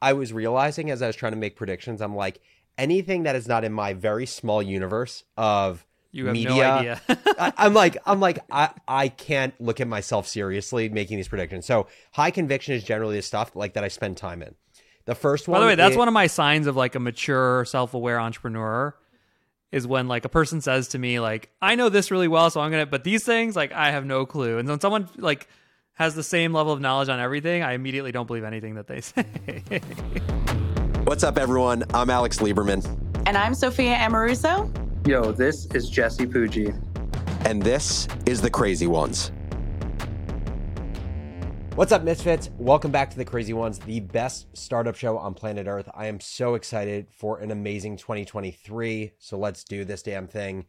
I was realizing as I was trying to make predictions, I'm like, anything that is not in my very small universe of You have media, no idea. I, I'm like, I'm like, I, I can't look at myself seriously making these predictions. So high conviction is generally the stuff like that I spend time in. The first one, By the way, that's is- one of my signs of like a mature, self-aware entrepreneur is when like a person says to me like, "I know this really well, so I'm to but these things like I have no clue." And when someone like has the same level of knowledge on everything, I immediately don't believe anything that they say. What's up, everyone? I'm Alex Lieberman, And I'm Sophia Amoruso. Yo, this is Jesse Pujji. and this is the Crazy Ones. What's up, Misfits? Welcome back to the Crazy Ones, the best startup show on planet Earth. I am so excited for an amazing 2023. So let's do this damn thing.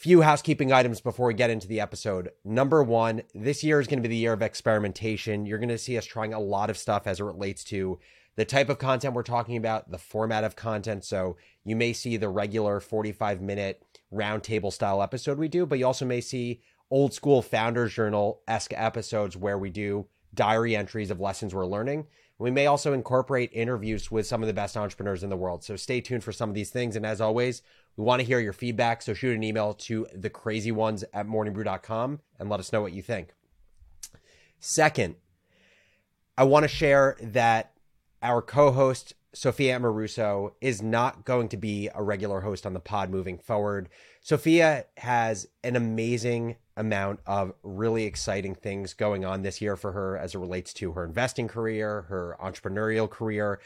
Few housekeeping items before we get into the episode. Number one, this year is going to be the year of experimentation. You're going to see us trying a lot of stuff as it relates to the type of content we're talking about, the format of content. So you may see the regular 45 minute roundtable style episode we do, but you also may see old school founders journal esque episodes where we do diary entries of lessons we're learning. We may also incorporate interviews with some of the best entrepreneurs in the world. So stay tuned for some of these things. And as always, we want to hear your feedback. So shoot an email to the crazy ones at morningbrew.com and let us know what you think. Second, I want to share that our co-host Sophia Amoruso is not going to be a regular host on the pod moving forward. Sophia has an amazing amount of really exciting things going on this year for her as it relates to her investing career, her entrepreneurial career,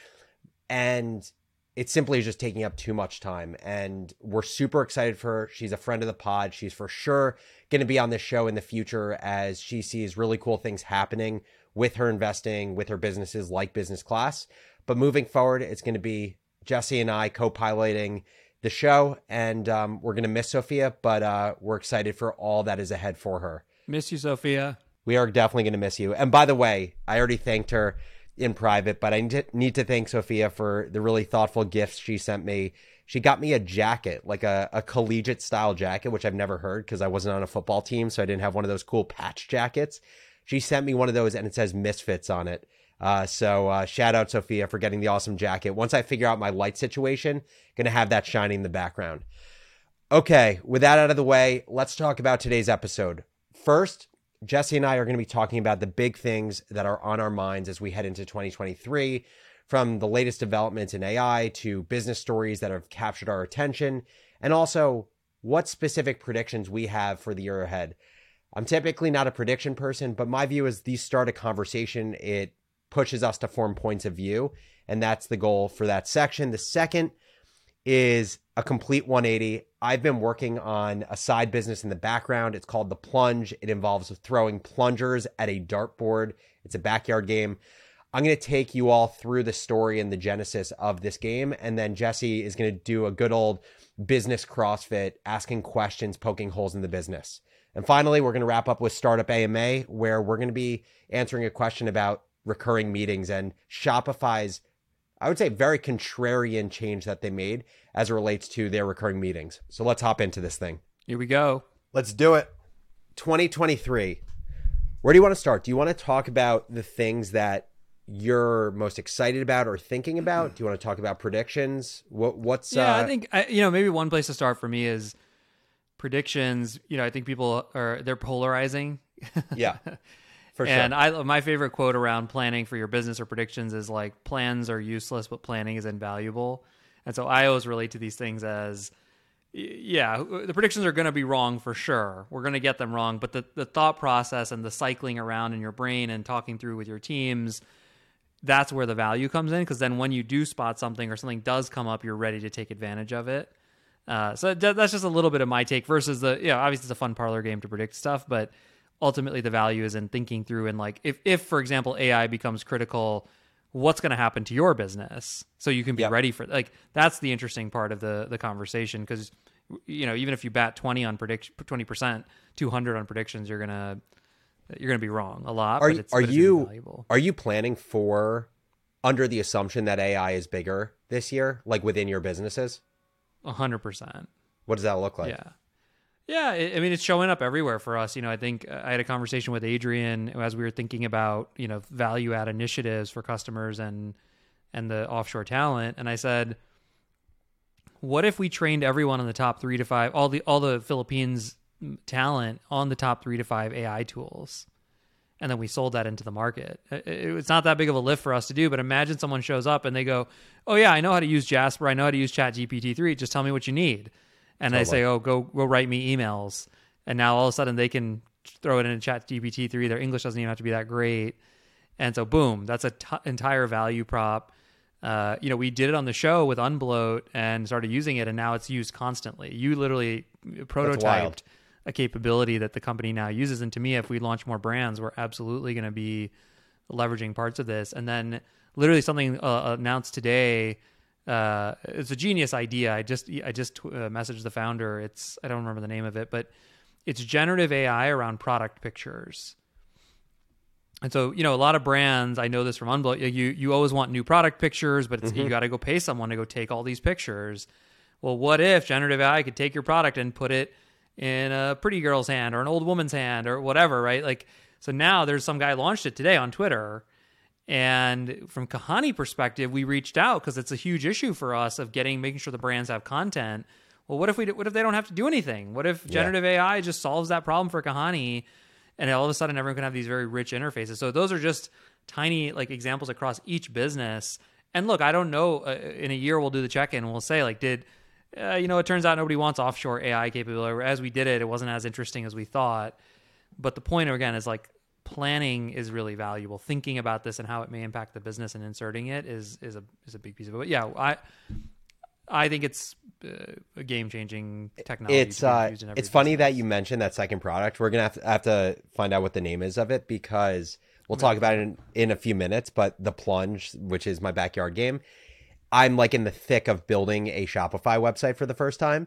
and it simply is just taking up too much time. And we're super excited for her. She's a friend of the pod. She's for sure going to be on this show in the future as she sees really cool things happening with her investing, with her businesses like business class. But moving forward, it's going to be Jesse and I co piloting the show. And um, we're going to miss Sophia, but uh, we're excited for all that is ahead for her. Miss you, Sophia. We are definitely going to miss you. And by the way, I already thanked her in private, but I need to- thank Sophia for the really thoughtful gifts she sent me. She got me a jacket, like a, a collegiate style jacket, which I've never heard because I wasn't on a football team. So I didn't have one of those cool patch jackets. She sent me one of those and it says Misfits on it. Uh, so uh, shout out Sophia for getting the awesome jacket. Once I figure out my light situation, gonna have that shining in the background. Okay, with that out of the way, let's talk about today's episode. First, Jesse and I are going to be talking about the big things that are on our minds as we head into 2023, from the latest developments in AI to business stories that have captured our attention, and also what specific predictions we have for the year ahead. I'm typically not a prediction person, but my view is these start a conversation. It pushes us to form points of view, and that's the goal for that section. The second is a complete 180. I've been working on a side business in the background. It's called The Plunge. It involves throwing plungers at a dartboard. It's a backyard game. I'm going to take you all through the story and the genesis of this game. And then Jesse is going to do a good old business CrossFit, asking questions, poking holes in the business. And finally, we're going to wrap up with Startup AMA, where we're going to be answering a question about recurring meetings and Shopify's I would say very contrarian change that they made as it relates to their recurring meetings. So let's hop into this thing. Here we go. Let's do it. 2023. Where do you want to start? Do you want to talk about the things that you're most excited about or thinking about? Do you want to talk about predictions? What what's Yeah, uh, I think I, you know maybe one place to start for me is predictions. You know, I think people are they're polarizing. yeah. For sure. And I my favorite quote around planning for your business or predictions is like plans are useless, but planning is invaluable. And so I always relate to these things as yeah, the predictions are going to be wrong for sure. We're going to get them wrong, but the the thought process and the cycling around in your brain and talking through with your teams that's where the value comes in because then when you do spot something or something does come up, you're ready to take advantage of it. Uh, so that's just a little bit of my take versus the, you know, obviously it's a fun parlor game to predict stuff, but ultimately the value is in thinking through and like, if, if for example, AI becomes critical, what's going to happen to your business so you can be Yep. ready for like, that's the interesting part of the, the conversation. Cause you know, even if you bat 20 on prediction, 20%, 200 on predictions, you're going to, you're going to be wrong a lot. are but you, it's, are you are you planning for under the assumption that AI is bigger this year like within your businesses? A hundred percent. What does that look like? Yeah. Yeah, I mean, it's showing up everywhere for us. You know, I think uh, I had a conversation with Adrian as we were thinking about you know value add initiatives for customers and and the offshore talent. And I said, what if we trained everyone on the top three to five, all the all the Philippines talent on the top three to five AI tools, and then we sold that into the market. It- it- It's not that big of a lift for us to do, but imagine someone shows up and they go, "Oh yeah, I know how to use Jasper. I know how to use Chat GPT three. Just tell me what you need." And they say, "Oh, go go write me emails." And now all of a sudden they can throw it in a Chat GPT three. Their English doesn't even have to be that great. And so, boom, that's a t- entire value prop. Uh, you know, we did it on the show with Unbloat and started using it, and now it's used constantly. You literally prototyped a capability that the company now uses. And to me, if we launch more brands, we're absolutely going to be leveraging parts of this. And then, literally, something uh, announced today. Uh, it's a genius idea. I just I just uh, messaged the founder. It's I don't remember the name of it, but it's generative AI around product pictures. And so, you know, a lot of brands, I know this from Unbloat, you you always want new product pictures, but it's, you got to go pay someone to go take all these pictures. Well, what if generative AI could take your product and put it in a pretty girl's hand or an old woman's hand or whatever, right? Like, so now there's some guy launched it today on Twitter. And from Kahani perspective, we reached out because it's a huge issue for us of getting making sure the brands have content. Well, what if we what if they don't have to do anything? What if generative AI just solves that problem for Kahani, and all of a sudden everyone can have these very rich interfaces? So those are just tiny like examples across each business. And look, I don't know. Uh, in a year, we'll do the check in. We'll say like, did uh, you know? It turns out nobody wants offshore AI capability. As we did it, it wasn't as interesting as we thought. But the point again is like planning is really valuable. Thinking about this and how it may impact the business and inserting it is is a is a big piece of it. But yeah, I I think it's uh, a game changing technology. it's uh, used in every it's funny that you mentioned that second product. We're gonna have to, have to find out what the name is of it because we'll talk about it in, in a few minutes. But the plunge, which is my backyard game, I'm like in the thick of building a Shopify website for the first time.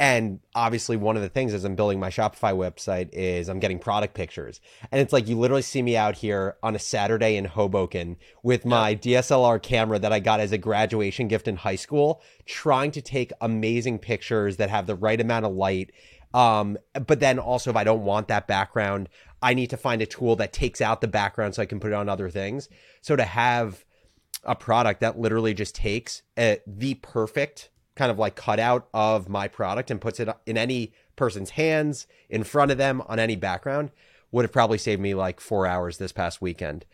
And obviously, one of the things as I'm building my Shopify website is I'm getting product pictures. And it's like you literally see me out here on a Saturday in Hoboken with my DSLR camera that I got as a graduation gift in high school, trying to take amazing pictures that have the right amount of light. Um, but then also, if I don't want that background, I need to find a tool that takes out the background so I can put it on other things. So to have a product that literally just takes uh the perfect kind of like cut out of my product and puts it in any person's hands in front of them on any background would have probably saved me like four hours this past weekend.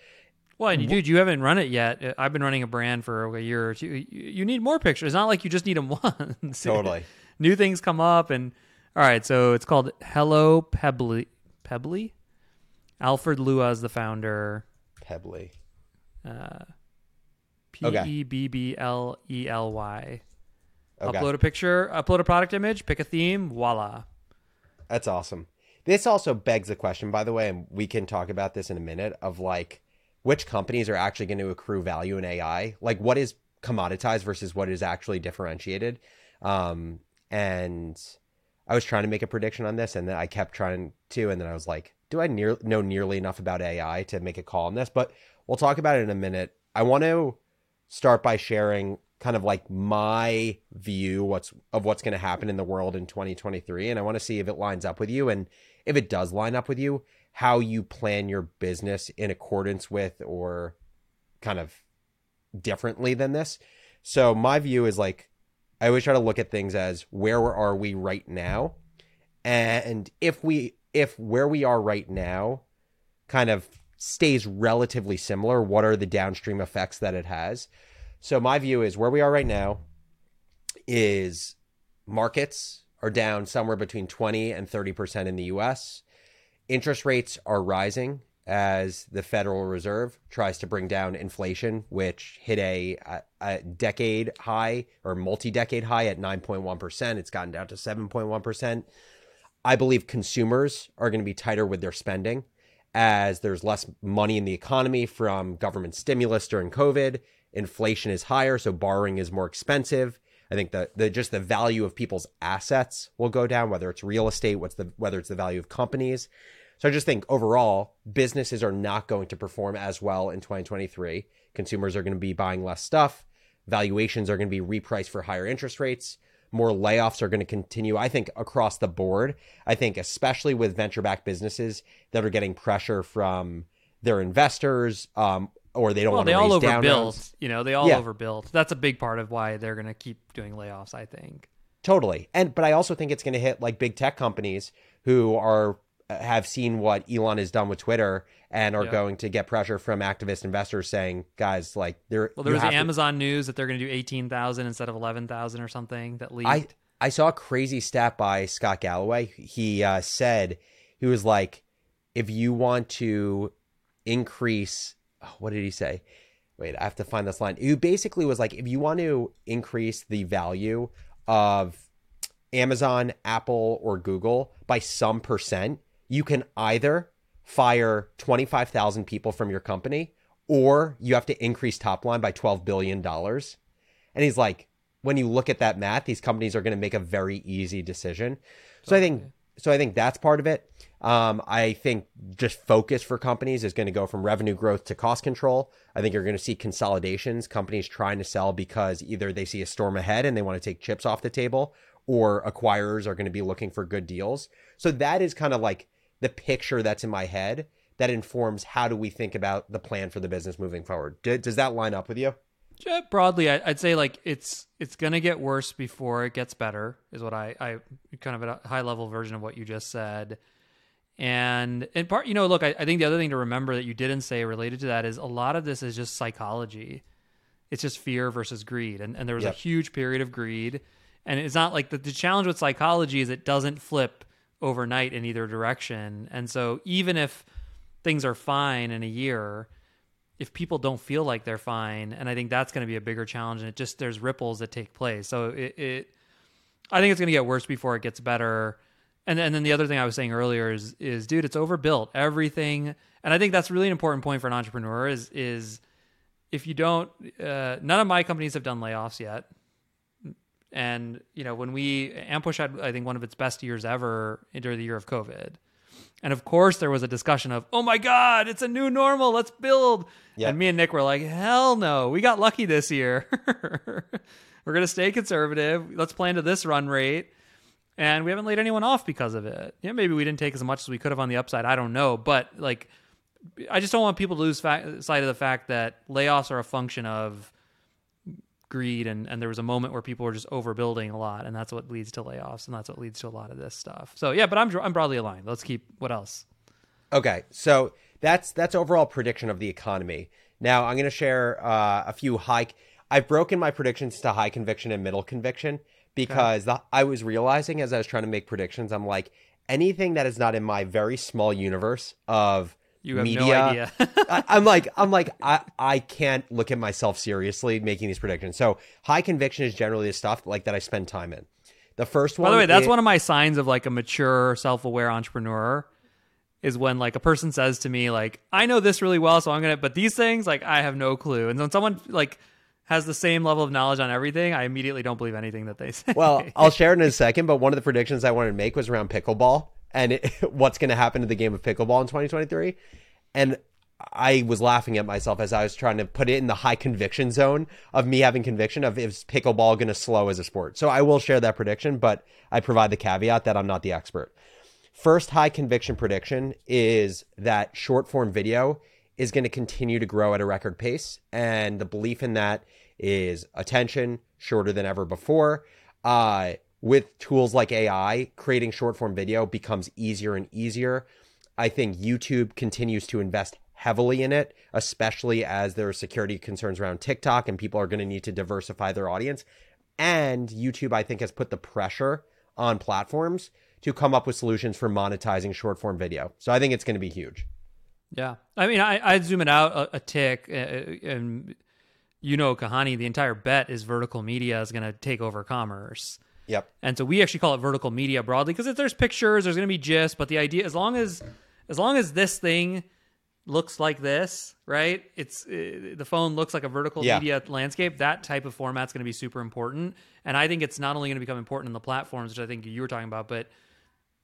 Well, and dude, you haven't run it yet. Uh, I've been running a brand for a year or two. You- need more pictures. It's not like you just need them once. Totally. New things come up, and all right. So it's called Hello Pebblely. Pebblely. Alfred Lua is the founder. Pebblely. P E B B L E L Y. Okay. Upload a picture, upload a product image, pick a theme, voila. That's awesome. This also begs the question, by the way, and we can talk about this in a minute, of like which companies are actually going to accrue value in AI? Like what is commoditized versus what is actually differentiated? Um, and I was trying to make a prediction on this, and then I kept trying to, and then I was like, do I near, know nearly enough about AI to make a call on this? But we'll talk about it in a minute. I want to start by sharing kind of like my view what's of what's going to happen in the world in 2023 and I want to see if it lines up with you and if it does line up with you how you plan your business in accordance with or kind of differently than this. So my view is like I always try to look at things as where are we right now? And if we if where we are right now kind of stays relatively similar, what are the downstream effects that it has? So my view is where we are right now is markets are down somewhere between 20 and 30% in the US. Interest rates are rising as the Federal Reserve tries to bring down inflation, which hit a, a, decade high or multi decade high at 9.1%. It's gotten down to 7.1%. I believe consumers are going to be tighter with their spending as there's less money in the economy from government stimulus during COVID. Inflation is higher, so borrowing is more expensive. I think that the just the value of people's assets will go down, whether it's real estate, what's the whether it's the value of companies. So I just think overall, businesses are not going to perform as well in 2023. Consumers are going to be buying less stuff. Valuations are going to be repriced for higher interest rates. More layoffs are going to continue, I think, across the board. I think, especially with venture backed businesses that are getting pressure from their investors, um, or they don't Well, want they to all raise down overbuilt. You know, they all Yeah. overbuilt. That's a big part of why they're going to keep doing layoffs. I think. Totally. And but I also think it's going to hit like big tech companies who are have seen what Elon has done with Twitter and are Yeah. going to get pressure from activist investors saying, guys, like there Well, there was the to- Amazon news that they're going to do eighteen thousand instead of eleven thousand or something that leaked. I I saw a crazy stat by Scott Galloway. He uh, said he was like, if you want to increase, oh, what did he say? Wait, I have to find this line. He basically was like, if you want to increase the value of Amazon, Apple, or Google by some percent, you can either fire 25,000 people from your company or you have to increase top line by $12 billion. And he's like, when you look at that math, these companies are going to make a very easy decision. So I think so I think that's part of it. Um, I think just focus for companies is going to go from revenue growth to cost control. I think you're going to see consolidations, companies trying to sell because either they see a storm ahead and they want to take chips off the table, or acquirers are going to be looking for good deals. So that is kind of like the picture that's in my head that informs how do we think about the plan for the business moving forward. Does that line up with you? Yeah, broadly, I'd say like it's it's gonna get worse before it gets better. Is what I I kind of a high level version of what you just said. And in part, you know, look, I, I think the other thing to remember that you didn't say related to that is a lot of this is just psychology. It's just fear versus greed, and and there was Yep. a huge period of greed, and it's not like the, the challenge with psychology is it doesn't flip overnight in either direction, and so even if things are fine in a year, if people don't feel like they're fine, and I think that's going to be a bigger challenge, and it just there's ripples that take place. So it, it I think it's going to get worse before it gets better. And and then the other thing I was saying earlier is is dude, it's overbuilt everything, and I think that's really an important point for an entrepreneur is is if you don't, uh, none of my companies have done layoffs yet. And you know when we Ampush had I think one of its best years ever during the year of COVID. And of course, there was a discussion of, oh my God, it's a new normal. Let's build. Yep. And me and Nick were like, hell no. We got lucky this year. we're going to stay conservative. Let's plan to this run rate. And we haven't laid anyone off because of it. Yeah, maybe we didn't take as much as we could have on the upside. I don't know. But like, I just don't want people to lose fa- sight of the fact that layoffs are a function of greed and, and there was a moment where people were just overbuilding a lot and that's what leads to layoffs and that's what leads to a lot of this stuff so yeah but i'm, I'm broadly aligned let's keep what else Okay, so that's that's overall prediction of the economy. Now I'm going to share uh, a few high. I've broken my predictions to high conviction and middle conviction because the, I was realizing as I was trying to make predictions, I'm like anything that is not in my very small universe of you have media. no idea I, I'm like, I'm like, I, I can't look at myself seriously making these predictions. So high conviction is generally the stuff like that I spend time in. The first one, by the way that's is- one of my signs of like a mature self-aware entrepreneur is when like a person says to me like i know this really well so i'm gonna but these things like i have no clue and when someone like has the same level of knowledge on everything i immediately don't believe anything that they say Well, I'll share it in a second, but one of the predictions I wanted to make was around pickleball and it, what's going to happen to the game of pickleball in 2023. And I was laughing at myself as I was trying to put it in the high conviction zone of me having conviction of is pickleball going to slow as a sport. So I will share that prediction, but I provide the caveat that I'm not the expert. First high conviction prediction is that short form video is going to continue to grow at a record pace. And the belief in that is attention shorter than ever before. Uh, with tools like AI, creating short form video becomes easier and easier. I think YouTube continues to invest heavily in it, especially as there are security concerns around TikTok and people are going to need to diversify their audience. And YouTube, I think, has put the pressure on platforms to come up with solutions for monetizing short form video. So I think it's going to be huge. Yeah, I mean, I I'd zoom it out a, a tick, uh, and you know, Kahani, the entire bet is vertical media is going to take over commerce, Yep. and so we actually call it vertical media broadly because there's pictures, there's going to be gist, but the idea, as long as as long as this thing looks like this, right? It's uh, the phone looks like a vertical Yeah. media landscape. That type of format's going to be super important, and I think it's not only going to become important in the platforms, which I think you were talking about, but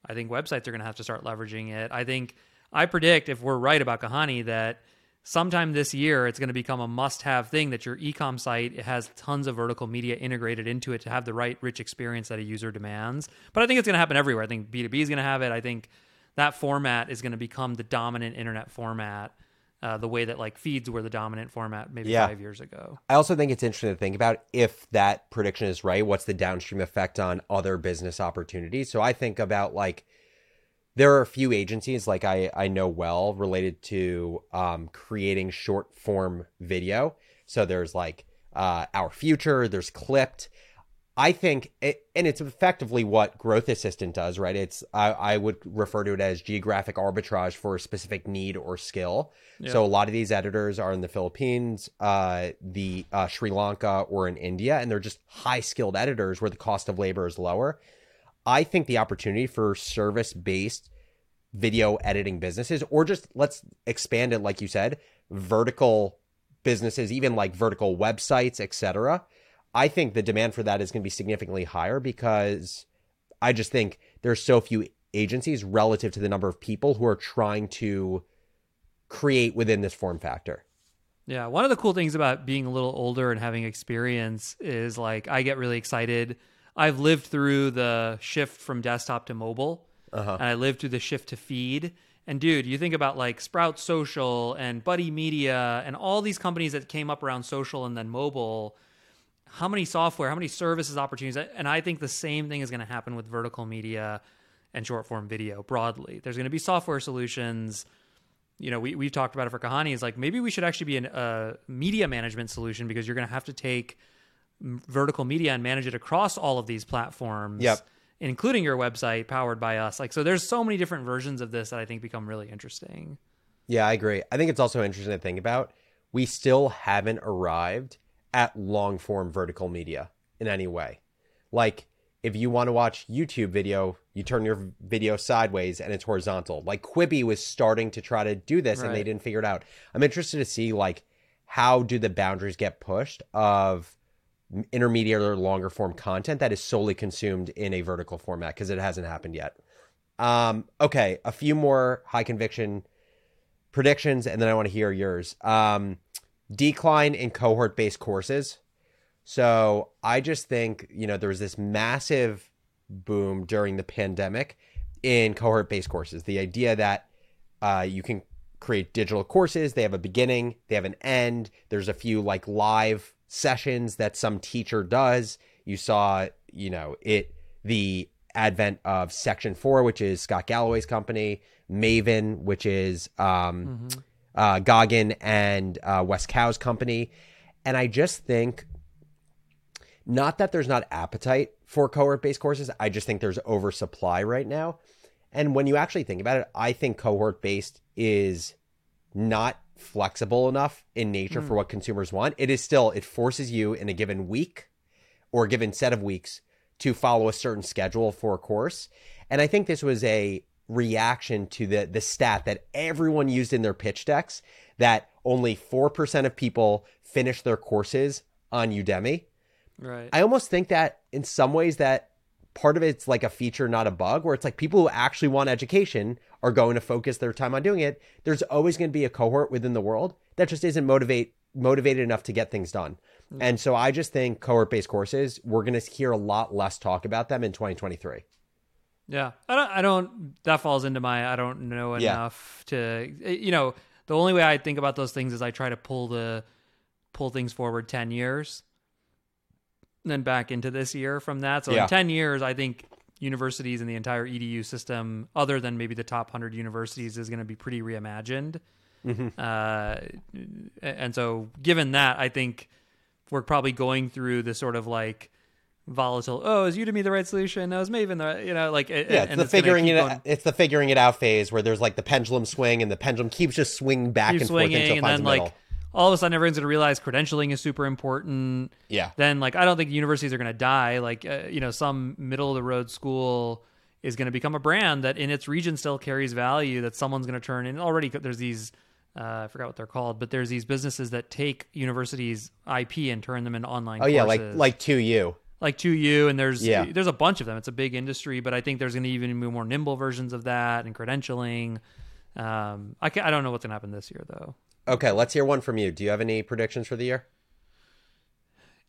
I think websites are going to have to start leveraging it. I think I predict if we're right about Kahani that sometime this year it's going to become a must-have thing that your ecom site has tons of vertical media integrated into it to have the right rich experience that a user demands. But I think it's going to happen everywhere. I think B2B is going to have it. I think that format is going to become the dominant internet format uh, the way that like feeds were the dominant format maybe Yeah. five years ago. I also think it's interesting to think about if that prediction is right, what's the downstream effect on other business opportunities? So I think about like there are a few agencies like I, I know well related to um, creating short form video. So there's like uh, Our Future, there's Clipped. I think, it, and it's effectively what Growth Assistant does, right? It's I, I would refer to it as geographic arbitrage for a specific need or skill. So a lot of these editors are in the Philippines, uh, the uh, Sri Lanka, or in India, and they're just high skilled editors where the cost of labor is lower. I think the opportunity for service based video editing businesses, or just let's expand it, like you said, vertical businesses, even like vertical websites, etc. I think the demand for that is going to be significantly higher because I just think there's so few agencies relative to the number of people who are trying to create within this form factor. Yeah, one of the cool things about being a little older and having experience is like I get really excited. I've lived through the shift from desktop to mobile, Uh-huh. and I lived through the shift to feed. And dude, you think about like Sprout Social and Buddy Media and all these companies that came up around social and then mobile. How many software, how many services opportunities? And I think the same thing is going to happen with vertical media and short form video broadly. There's going to be software solutions you know, we, we've talked about it for Kahani is like maybe we should actually be a uh, media management solution because you're going to have to take vertical media and manage it across all of these platforms. Yep. Including your website powered by us. Like, so there's so many different versions of this that I think become really interesting. Yeah, I agree. I think it's also interesting to think about. We still haven't arrived at long form vertical media in any way. Like, if you want to watch YouTube video, you turn your video sideways and it's horizontal. Like Quibi was starting to try to do this and they didn't figure it out. I'm interested to see like how do the boundaries get pushed of intermediate or longer form content that is solely consumed in a vertical format because it hasn't happened yet. Um, okay, a few more high conviction predictions, and then I want to hear yours. Um, decline in cohort based courses. So I just think, you know, there was this massive boom during the pandemic in cohort based courses. The idea that uh, you can create digital courses, they have a beginning, they have an end. There's a few like live sessions that some teacher does. You saw, you know, it, the advent of Section 4, which is Scott Galloway's company, Maven, which is um, uh, Gagan and uh, Wes Kao's company. And I just think, not that there's not appetite for cohort based courses, I just think there's oversupply right now. And when you actually think about it, I think cohort based is not flexible enough in nature for hmm. what consumers want. It is still, it forces you in a given week or a given set of weeks to follow a certain schedule for a course. And I think this was a reaction to the the stat that everyone used in their pitch decks that only 4% of people finish their courses on Udemy. Right. I almost think that in some ways that part of it's like a feature, not a bug, where it's like people who actually want education are going to focus their time on doing it. There's always going to be a cohort within the world that just isn't motivate motivated enough to get things done. Mm. And so I just think cohort based courses, we're going to hear a lot less talk about them in 2023. Yeah, I don't. I don't. That falls into my. I don't know Yeah. enough to. Eh, you know, the only way I think about those things is I try to pull the pull things forward ten years, and then back into this year from that. So Yeah. in ten years, I think universities and the entire EDU system, other than maybe the top hundred universities, is going to be pretty reimagined. Uh, and so, given that, I think we're probably going through the sort of like volatile. Oh, is Udemy the right solution? No, is Maven the right? You know, like Yeah, it's and the gonna figuring it going- it's the figuring it out phase where there's like the pendulum swing and the pendulum keeps just swinging back keep and forth swinging, until it and then the like. All of a sudden everyone's going to realize credentialing is super important. Yeah. Then like I don't think universities are going to die. Like uh, you know, some middle of the road school is going to become a brand that in its region still carries value that someone's going to turn in. Already there's these. Uh, I forgot what they're called, but there's these businesses that take universities' IP and turn them into online. Oh yeah, like like 2U. like 2U, and there's Yeah. there's a bunch of them. It's a big industry, but I think there's going to even be more nimble versions of that and credentialing. Um, I I don't know what's going to happen this year though. Okay, let's hear one from you. Do you have any predictions for the year?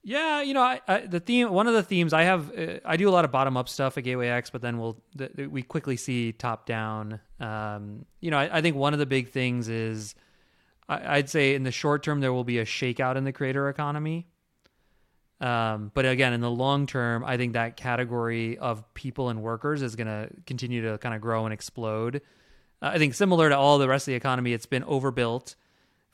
Yeah, you know, I, I, the theme. One of the themes I have, uh, I do a lot of bottom up stuff at Gateway X, but then we'll th- we quickly see top down. Um, you know, I, I think one of the big things is I, I'd say in the short term there will be a shakeout in the creator economy. Um, but again, in the long term, I think that category of people and workers is going to continue to kind of grow and explode. Uh, I think similar to all the rest of the economy, it's been overbuilt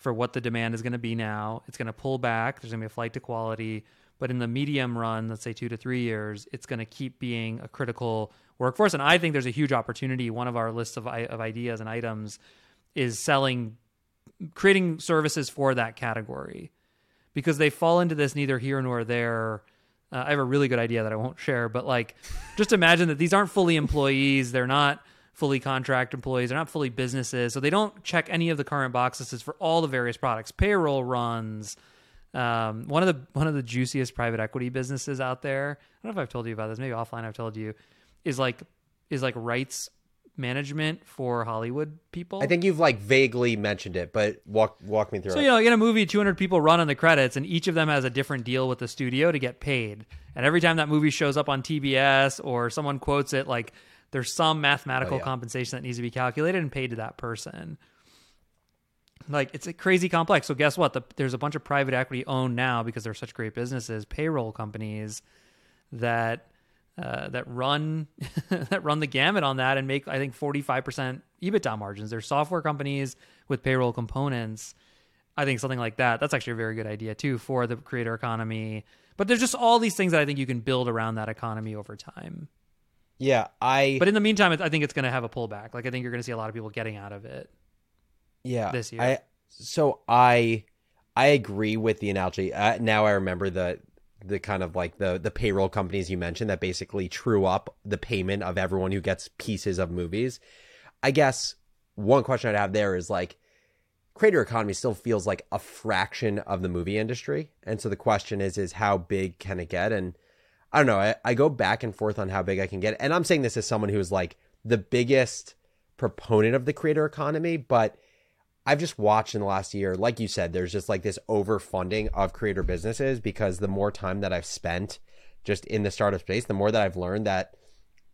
for what the demand is going to be now. It's going to pull back. There's going to be a flight to quality. But in the medium run, let's say two to three years, it's going to keep being a critical workforce. And I think there's a huge opportunity. One of our lists of, of ideas and items is selling, creating services for that category because they fall into this neither here nor there. Uh, I have a really good idea that I won't share, but like, just imagine that these aren't fully employees. They're not fully contract employees. They're not fully businesses, so they don't check any of the current boxes for all the various products. Payroll runs. Um, one of the one of the juiciest private equity businesses out there. I don't know if I've told you about this. Maybe offline I've told you. Is like is like rights management for Hollywood people. I think you've like vaguely mentioned it, but walk walk me through it. So it. you know, in a movie, 200 people run on the credits, and each of them has a different deal with the studio to get paid. And every time that movie shows up on TBS or someone quotes it, like there's some mathematical Oh, yeah. compensation that needs to be calculated and paid to that person. Like it's a crazy complex. So guess what? The, there's a bunch of private equity owned now because they're such great businesses, payroll companies that uh, that run that run the gamut on that and make I think 45% EBITDA margins. They're software companies with payroll components. I think something like that. That's actually a very good idea too for the creator economy. But there's just all these things that I think you can build around that economy over time. Yeah, I But in the meantime, I think it's going to have a pullback. Like I think you're going to see a lot of people getting out of it. yeah this year. I so I I agree with the analogy. Uh, now I remember the the kind of like the the payroll companies you mentioned that basically true up the payment of everyone who gets pieces of movies. I guess one question I'd have there is like creator economy still feels like a fraction of the movie industry. And so the question is is how big can it get? And I don't know, I, I go back and forth on how big I can get. And I'm saying this as someone who is like the biggest proponent of the creator economy, but I've just watched in the last year, like you said, there's just like this overfunding of creator businesses because the more time that I've spent just in the startup space, the more that I've learned that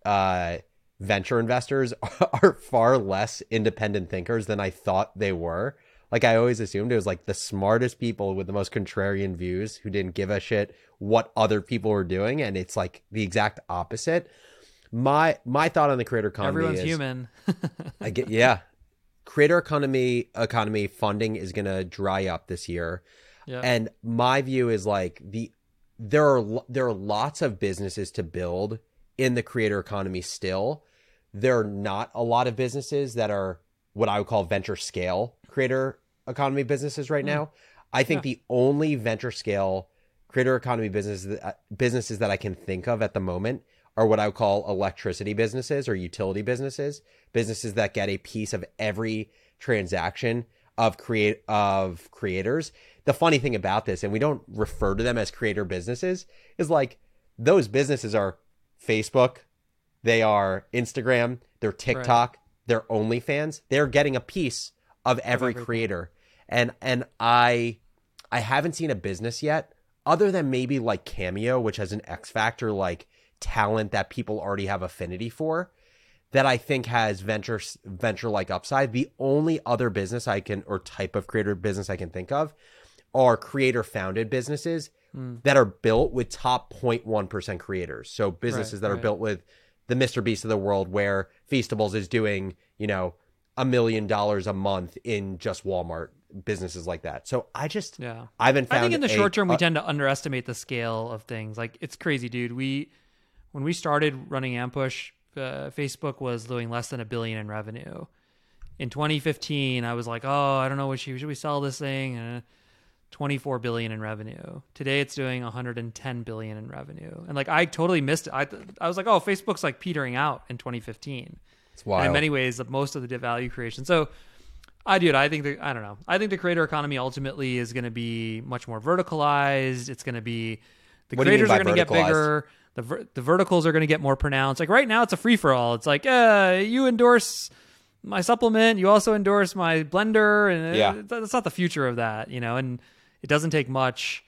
uh, venture investors are far less independent thinkers than I thought they were. Like I always assumed it was like the smartest people with the most contrarian views who didn't give a shit what other people were doing, and it's like the exact opposite. My my thought on the creator economy Everyone's is human. I get yeah. Creator economy economy funding is going to dry up this year. yeah. And my view is like the there are there are lots of businesses to build in the creator economy still. There are not a lot of businesses that are what I would call venture scale creator economy businesses right now. I think the only venture scale creator economy businesses that, uh, businesses that I can think of at the moment are what I would call electricity businesses or utility businesses, businesses that get a piece of every transaction of create of creators. The funny thing about this, and we don't refer to them as creator businesses, is like those businesses are Facebook, they are Instagram, they're TikTok, they're OnlyFans. They're getting a piece of every creator. And and I I haven't seen a business yet, other than maybe like Cameo, which has an X factor like talent that people already have affinity for, that I think has venture venture like upside. The only other business I can or type of creator business I can think of are creator founded businesses hmm. that are built with top 0.1% creators. So businesses Right, that are right. built with the Mr. Beast of the world where Feastables is doing, you know, a million dollars a month in just Walmart businesses like that. So I just Yeah. I haven't found I think in the a- short term we uh, tend to underestimate the scale of things. Like it's crazy, dude. We when we started running Ampush, uh, Facebook was doing less than a billion in revenue. In 2015, I was like, "Oh, I don't know what should, should we sell this thing?" Uh, 24 billion in revenue. Today it's doing 110 billion in revenue. And like I totally missed it. I I was like, "Oh, Facebook's like petering out in 2015." it's And wild. in many ways, most of the value creation. So, I do it. I think the I don't know. I think the creator economy ultimately is going to be much more verticalized. It's going to be the What do you mean creators are going to get bigger. The ver- the verticals are going to get more pronounced. Like right now, it's a free for all. It's like, uh, you endorse my supplement, you also endorse my blender, and Yeah. uh, that's not the future of that, you know. And it doesn't take much.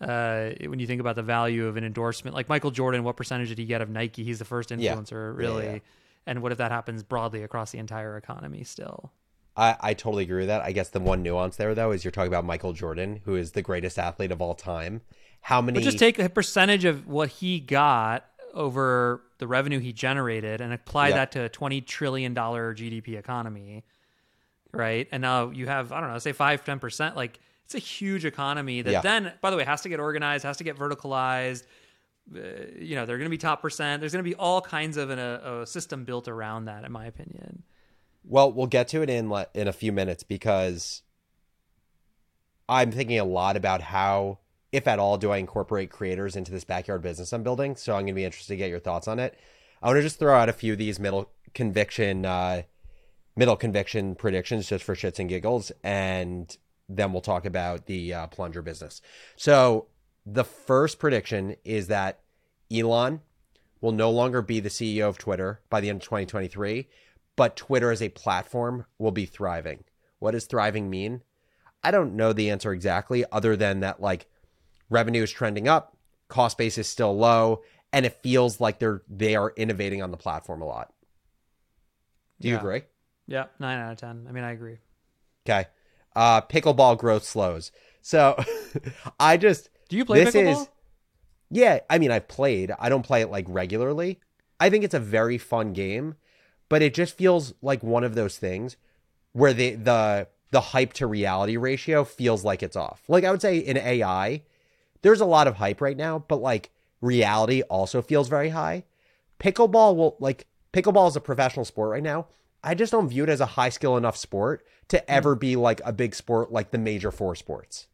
Uh, when you think about the value of an endorsement, like Michael Jordan, what percentage did he get of Nike? He's the first influencer, Yeah, really. yeah. And what if that happens broadly across the entire economy still? I, I totally agree with that. I guess the one nuance there though is you're talking about Michael Jordan, who is the greatest athlete of all time. How many? But just take a percentage of what he got over the revenue he generated and apply Yep. that to a twenty trillion dollar GDP economy, right? And now you have I don't know, say five ten percent. Like it's a huge economy that Yeah. then, by the way, has to get organized, has to get verticalized. Uh, you know, they're going to be top percent. There's going to be all kinds of an, a, a system built around that, in my opinion. Well, we'll get to it in le- in a few minutes because I'm thinking a lot about how, if at all, do I incorporate creators into this backyard business I'm building. So I'm going to be interested to get your thoughts on it. I want to just throw out a few of these middle conviction, uh, middle conviction predictions just for shits and giggles, and then we'll talk about the uh, plunger business. So the first prediction is that Elon will no longer be the CEO of Twitter by the end of 2023, but Twitter as a platform will be thriving. What does thriving mean? I don't know the answer exactly, other than that, like, revenue is trending up, cost base is still low, and it feels like they're they are innovating on the platform a lot. Do you Yeah. agree? Yeah, nine out of ten. I mean, I agree. Okay. Uh, pickleball growth slows. So I just Do you play this pickleball? is yeah. I mean, I've played. I don't play it like regularly. I think it's a very fun game, but it just feels like one of those things where the the the hype to reality ratio feels like it's off. Like I would say in AI, there's a lot of hype right now, but like reality also feels very high. Pickleball will like pickleball is a professional sport right now. I just don't view it as a high skill enough sport to hmm. ever be like a big sport like the major four sports.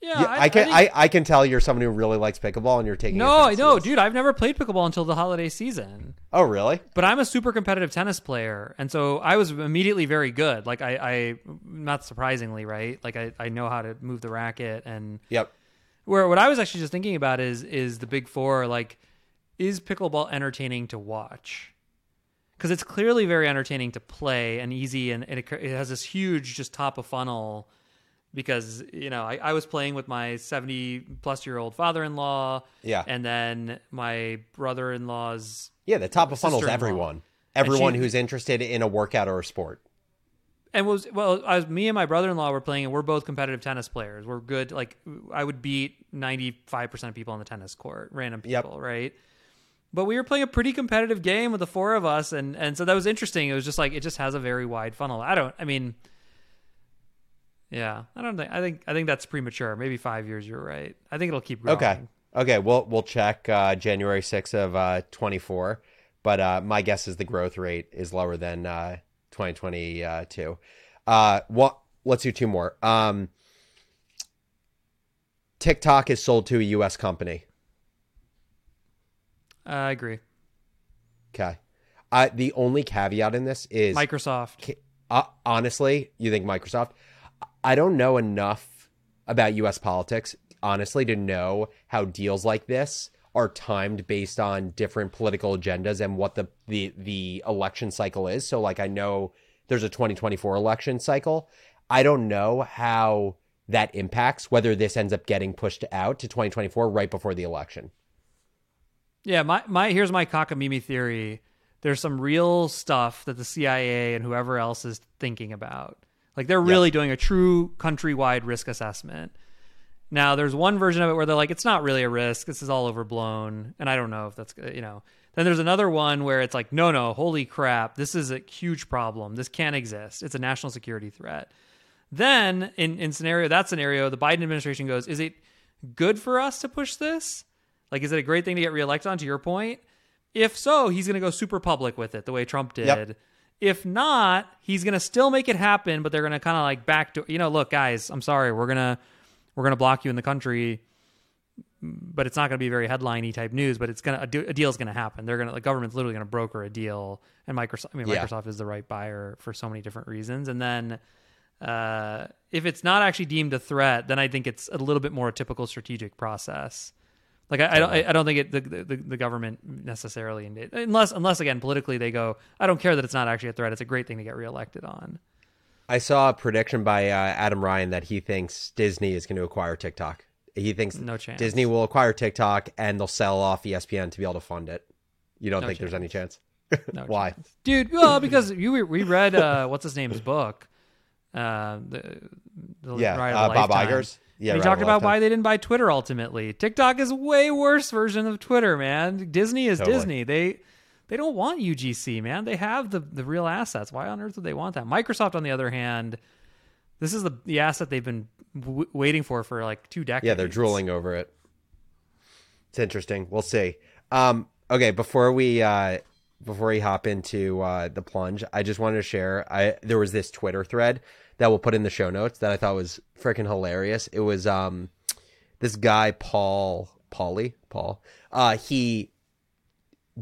yeah, Yeah, I, can think- I, I can tell you're someone who really likes pickleball and you're taking No, I know, dude. I've never played pickleball until the holiday season. Oh, really? But I'm a super competitive tennis player, and so I was immediately very good. Like I, I not surprisingly, right? Like I, I know how to move the racket, and Yep. where what I was actually just thinking about is is the big four. Like, is pickleball entertaining to watch? Because it's clearly very entertaining to play and easy, and, and it, it has this huge just top of funnel. Because you know, I, I was playing with my seventy plus year old father in law, Yeah. and then my brother in law's Yeah, the top of funnel is everyone. Everyone she- who's interested in a workout or a sport. and was well I was me and my brother-in-law were playing and we're both competitive tennis players we're good like i would beat 95% of people on the tennis court random Yep. people right but we were playing a pretty competitive game with the four of us and and so that was interesting it was just like it just has a very wide funnel i don't i mean yeah i don't think i think i think that's premature maybe five years you're right i think it'll keep growing Okay. Okay, we'll we'll check uh, January 6th of uh, 24, but uh, my guess is the growth rate is lower than uh, 2022. Uh, what? Let's do two more. Um, TikTok is sold to a U.S. company. I agree Okay. Uh, the only caveat in this is microsoft uh, honestly, you think Microsoft? I don't know enough about U.S. politics, honestly, to know how deals like this are timed based on different political agendas and what the the the election cycle is. So, like, I know there's a 2024 election cycle. I don't know how that impacts whether this ends up getting pushed out to 2024 right before the election. Yeah, my, my here's my cockamamie theory. There's some real stuff that the CIA and whoever else is thinking about. Like they're really doing a true countrywide risk assessment. Now, there's one version of it where they're like, it's not really a risk. This is all overblown, and I don't know if that's you know. Then there's another one where it's like, no, no, holy crap, this is a huge problem. This can't exist. It's a national security threat. Then in in scenario that scenario, the Biden administration goes, is it good for us to push this? Like, is it a great thing to get reelected on? To your point, if so, he's going to go super public with it, the way Trump did. Yep. If not, he's going to still make it happen, but they're going to kind of like back to you know, look, guys, I'm sorry, we're gonna we're gonna block you in the country, but it's not going to be very headliney type news. But it's gonna a, deal is going to happen. They're gonna the government's literally going to broker a deal, and Microsoft. I mean, Yeah. Microsoft is the right buyer for so many different reasons, and then. Uh, if it's not actually deemed a threat, then I think it's a little bit more a typical strategic process. Like I, I don't, I don't think it, the, the the government necessarily, unless unless again politically they go, I don't care that it's not actually a threat. It's a great thing to get reelected on. I saw a prediction by uh, Adam Ryan that he thinks Disney is going to acquire TikTok. He thinks No chance. Disney will acquire TikTok and they'll sell off ESPN to be able to fund it. You don't No think there's any chance? No Why? chance. dude? Well, because you we read uh, what's his name's book, uh, the, the Yeah, uh, Bob Lifetime. Iger's. Yeah, he talked about why they didn't buy Twitter ultimately. TikTok is a way worse version of Twitter, man. Disney is Totally. Disney. They they don't want UGC, man. They have the the real assets. Why on earth would they want that? Microsoft, on the other hand, this is the the asset they've been w- waiting for for like two decades. Yeah, they're drooling over it. It's interesting. We'll see. Um, okay, before we uh, before we hop into uh, the plunge, I just wanted to share. I there was this Twitter thread that we'll put in the show notes that I thought was freaking hilarious. It was um, this guy Paul Pauly Paul. Uh, he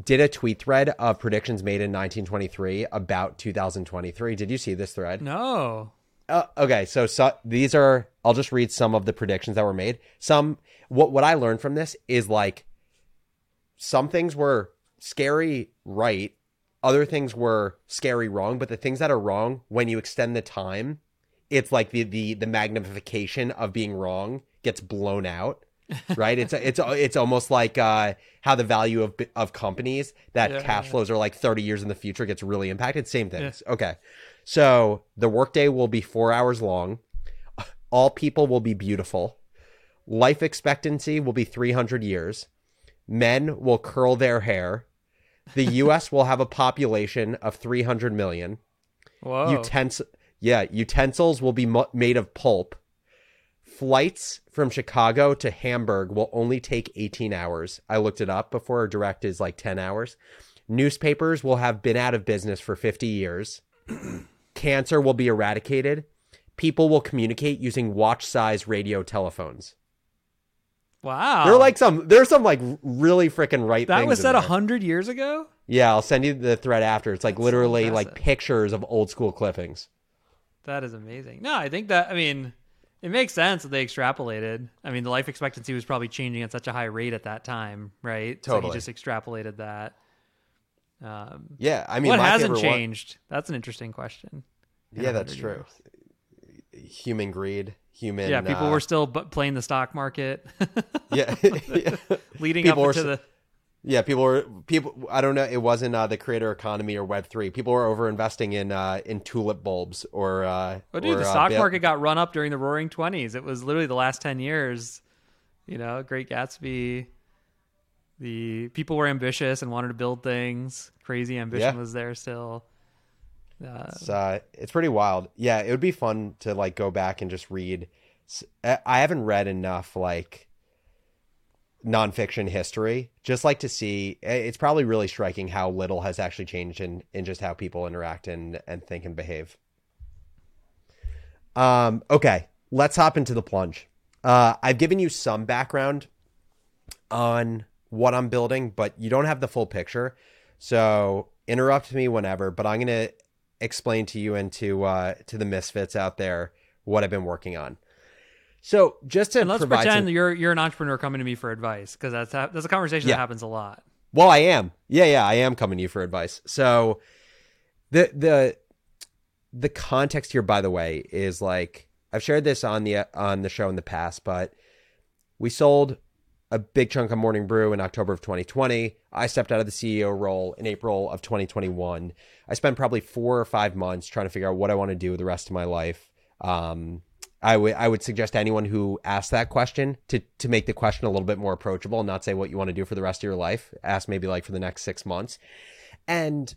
did a tweet thread of predictions made in 1923 about 2023. Did you see this thread? No. Uh, okay, so, so these are. I'll just read some of the predictions that were made. Some what what I learned from this is like some things were scary right, other things were scary wrong. But the things that are wrong, when you extend the time, it's like the the the magnification of being wrong gets blown out. right it's it's it's almost like uh how the value of of companies that Yeah, cash yeah. flows are like 30 years in the future gets really impacted same things okay so the workday will be four hours long. All people will be beautiful. Life expectancy will be 300 years. Men will curl their hair. The U.S. will have a population of 300 million. Whoa. Utens- yeah, utensils will be mo- made of pulp. Flights from Chicago to Hamburg will only take 18 hours. I looked it up before. Direct is like 10 hours. Newspapers will have been out of business for 50 years. Cancer will be eradicated. People will communicate using watch-size radio telephones. wow. There are like some there's some like really freaking right things. that was said a hundred years ago. Yeah, I'll send you the thread after. It's like That's literally like pictures of old school clippings. That is amazing. No, I think that I mean it makes sense that they extrapolated. I mean, the life expectancy was probably changing at such a high rate at that time, right? So Totally. he just extrapolated that. Um, Yeah, I mean, what hasn't favorite one- changed? That's an interesting question. in yeah, that's true. years. Human greed, human. Yeah, people uh, were still playing the stock market, Yeah, yeah. leading People up to s- the. Yeah, people were people. I don't know. It wasn't uh, the creator economy or Web three. People were over investing in uh, in tulip bulbs or. Uh, Oh, dude, or, the uh, stock bail- market got run up during the Roaring Twenties. It was literally the last ten years. You know, Great Gatsby. The people were ambitious and wanted to build things. Crazy ambition Yeah. was there still. Uh, It's, uh, it's pretty wild. Yeah, it would be fun to like go back and just read. I haven't read enough like nonfiction history. Just like to see. It's probably really striking how little has actually changed in in just how people interact and and think and behave. Um. Okay, let's hop into the plunge. Uh, I've given you some background on what I'm building, but you don't have the full picture. So interrupt me whenever. But I'm gonna explain to you and to uh, to the misfits out there what I've been working on. So just to and let's pretend some- you're you're an entrepreneur coming to me for advice because that's ha- that's a conversation Yeah. that happens a lot. Well, I am. Yeah, yeah, I am coming to you for advice. So the the the context here by the way is like I've shared this on the on the show in the past, but we sold a big chunk of Morning Brew in October of 2020. I stepped out of the CEO role in April of 2021. I spent probably 4 or 5 months trying to figure out what I want to do with the rest of my life. Um I would I would suggest to anyone who asks that question to to make the question a little bit more approachable and not say what you want to do for the rest of your life. Ask maybe like for the next six months. And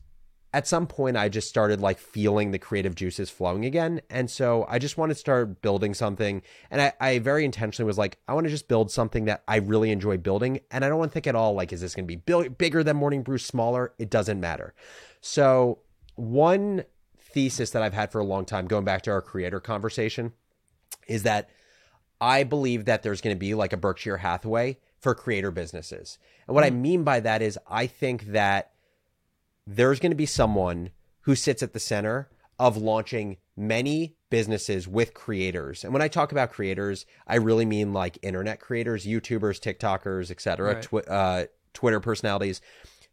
at some point I just started like feeling the creative juices flowing again. And so I just want to start building something. And I, I very intentionally was like, I want to just build something that I really enjoy building. And I don't want to think at all like, is this going to be bigger than Morning Brew, smaller? It doesn't matter. So one thesis that I've had for a long time, going back to our creator conversation, is that I believe that there's going to be like a Berkshire Hathaway for creator businesses. And what I mean by that is I think that there's going to be someone who sits at the center of launching many businesses with creators. And when I talk about creators, I really mean like internet creators, YouTubers, TikTokers, etc., Right. twi- uh, Twitter personalities.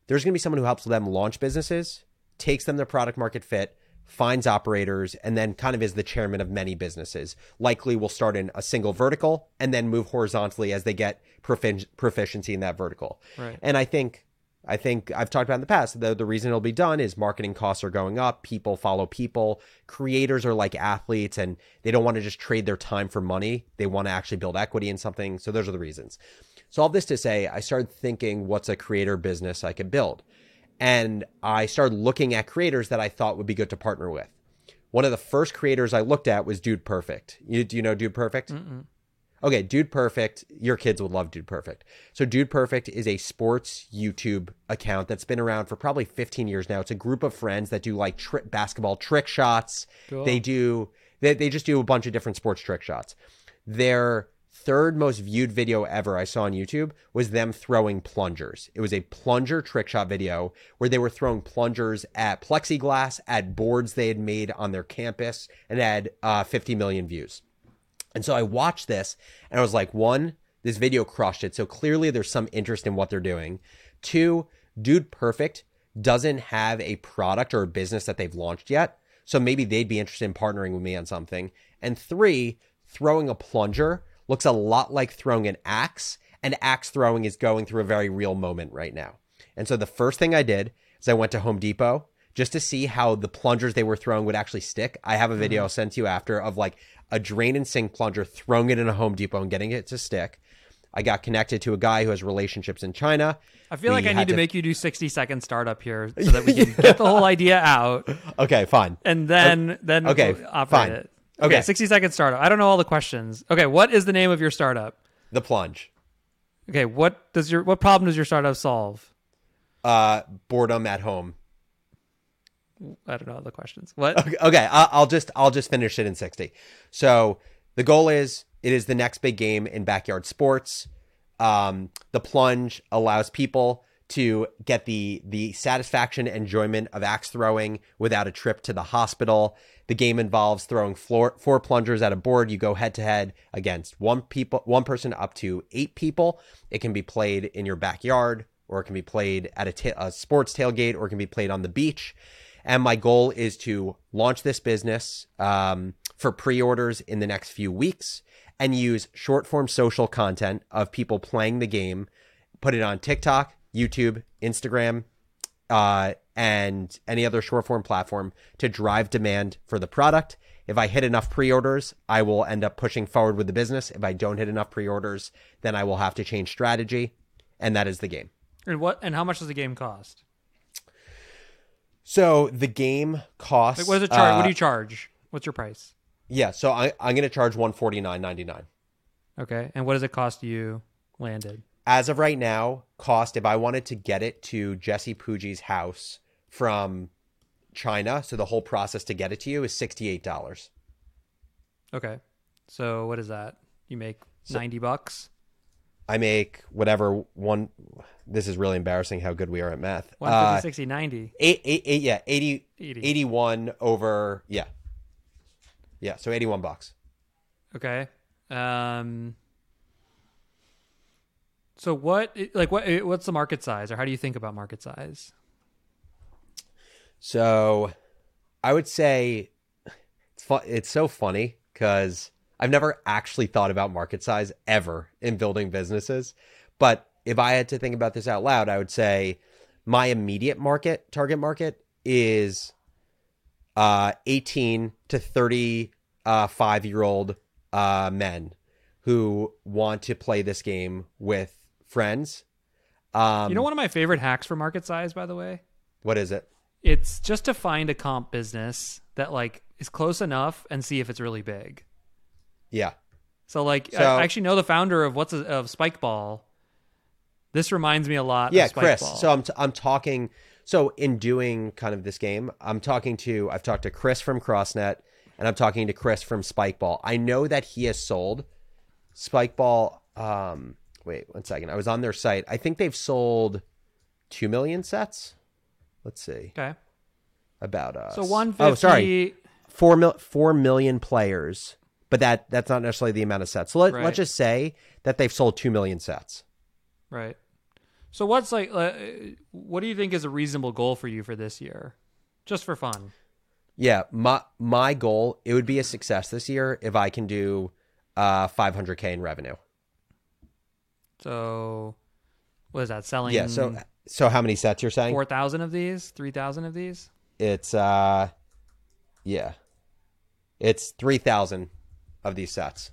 There's going to be someone who helps them launch businesses, takes them to product market fit, finds operators, and then kind of is the chairman of many businesses. Likely will start in a single vertical and then move horizontally as they get profi- proficiency in that vertical. Right. And I think I think I've talked about in the past. The the reason it'll be done is marketing costs are going up. People follow people. Creators are like athletes, and they don't want to just trade their time for money. They want to actually build equity in something. So those are the reasons. So all this to say, I started thinking, what's a creator business I could build, and I started looking at creators that I thought would be good to partner with. One of the first creators I looked at was Dude Perfect. You, do you know Dude Perfect? Mm-mm. Okay, Dude Perfect. Your kids would love Dude Perfect. So, Dude Perfect is a sports YouTube account that's been around for probably 15 years now. It's a group of friends that do like tri- basketball trick shots. Cool. They do, they, they just do a bunch of different sports trick shots. Their third most viewed video ever I saw on YouTube was them throwing plungers. It was a plunger trick shot video where they were throwing plungers at plexiglass, at boards they had made on their campus, and had uh, 50 million views. And so I watched this and I was like, one, this video crushed it. So clearly there's some interest in what they're doing. Two, Dude Perfect doesn't have a product or a business that they've launched yet. So maybe they'd be interested in partnering with me on something. And three, throwing a plunger looks a lot like throwing an axe, and axe throwing is going through a very real moment right now. And so the first thing I did is I went to Home Depot just to see how the plungers they were throwing would actually stick. I have a mm-hmm. video I'll send to you after of like a drain and sink plunger, throwing it in a Home Depot and getting it to stick. I got connected to a guy who has relationships in China. I feel like I need to to- make you do 60 second startup here so that we can get the whole idea out Okay, fine. and then then okay, we'll operate fine. it. Okay, Okay. 60 second startup. I don't know all the questions. Okay, what is the name of your startup? The plunge. Okay, what does your what problem does your startup solve? Uh, boredom at home. I don't know all the questions. What? Okay, okay, I'll just I'll just finish it in 60. So the goal is it is the next big game in backyard sports. Um, the plunge allows people to get the the satisfaction and enjoyment of axe throwing without a trip to the hospital. The game involves throwing floor, four plungers at a board. You go head to head against one people, one person up to eight people. It can be played in your backyard, or it can be played at a, ta- a sports tailgate, or it can be played on the beach. And my goal is to launch this business um, for pre orders in the next few weeks and use short form social content of people playing the game, put it on TikTok, YouTube, Instagram, uh, and any other short form platform to drive demand for the product. If I hit enough pre orders, I will end up pushing forward with the business. If I don't hit enough pre orders, then I will have to change strategy. And that is the game. And what and how much does the game cost? So the game costs. Like what does it charge? what uh, do you charge? What's your price? Yeah, so I, I'm going to charge one forty nine ninety nine. Okay. And what does it cost you landed? As of right now, cost if I wanted to get it to Jesse Pujji's house from China, so the whole process to get it to you is sixty eight dollars. Okay. So what is that? You make 90 bucks? I make whatever one. This is really embarrassing how good we are at math. 150, Uh, 60, 90. eight, eight, eight, yeah, 80, 80. 81 over, yeah, yeah, so eighty one bucks. Okay. Um So what like what what's the market size or how do you think about market size? So I would say it's fu- it's so funny because I've never actually thought about market size ever in building businesses. But if I had to think about this out loud, I would say my immediate market, target market, is uh, 18 to 35 year old uh, men who want to play this game with friends. Um, you know one of my favorite hacks for market size by the way? what is it? It's just to find a comp business that like is close enough and see if it's really big. Yeah. So like So- I actually know the founder of what's a, of Spikeball. This reminds me a lot yeah of chris Spikeball. so i'm, t- I'm talking so in doing kind of this game i'm talking to i've talked to chris from crossnet and i'm talking to chris from spikeball i know that he has sold spikeball um wait one second i was on their site i think they've sold 2 million sets let's see Okay. about uh So 150 oh sorry 4 mil 4 million players but that that's not necessarily the amount of sets so let, Right. let's just say that they've sold 2 million sets Right. So what's like uh, what do you think is a reasonable goal for you for this year? Just for fun. Yeah, my my goal it would be a success this year if I can do uh 500k in revenue. So what is that selling Yeah, so So how many sets you're saying? Four thousand of these, three thousand of these. It's uh, yeah, it's three thousand of these sets.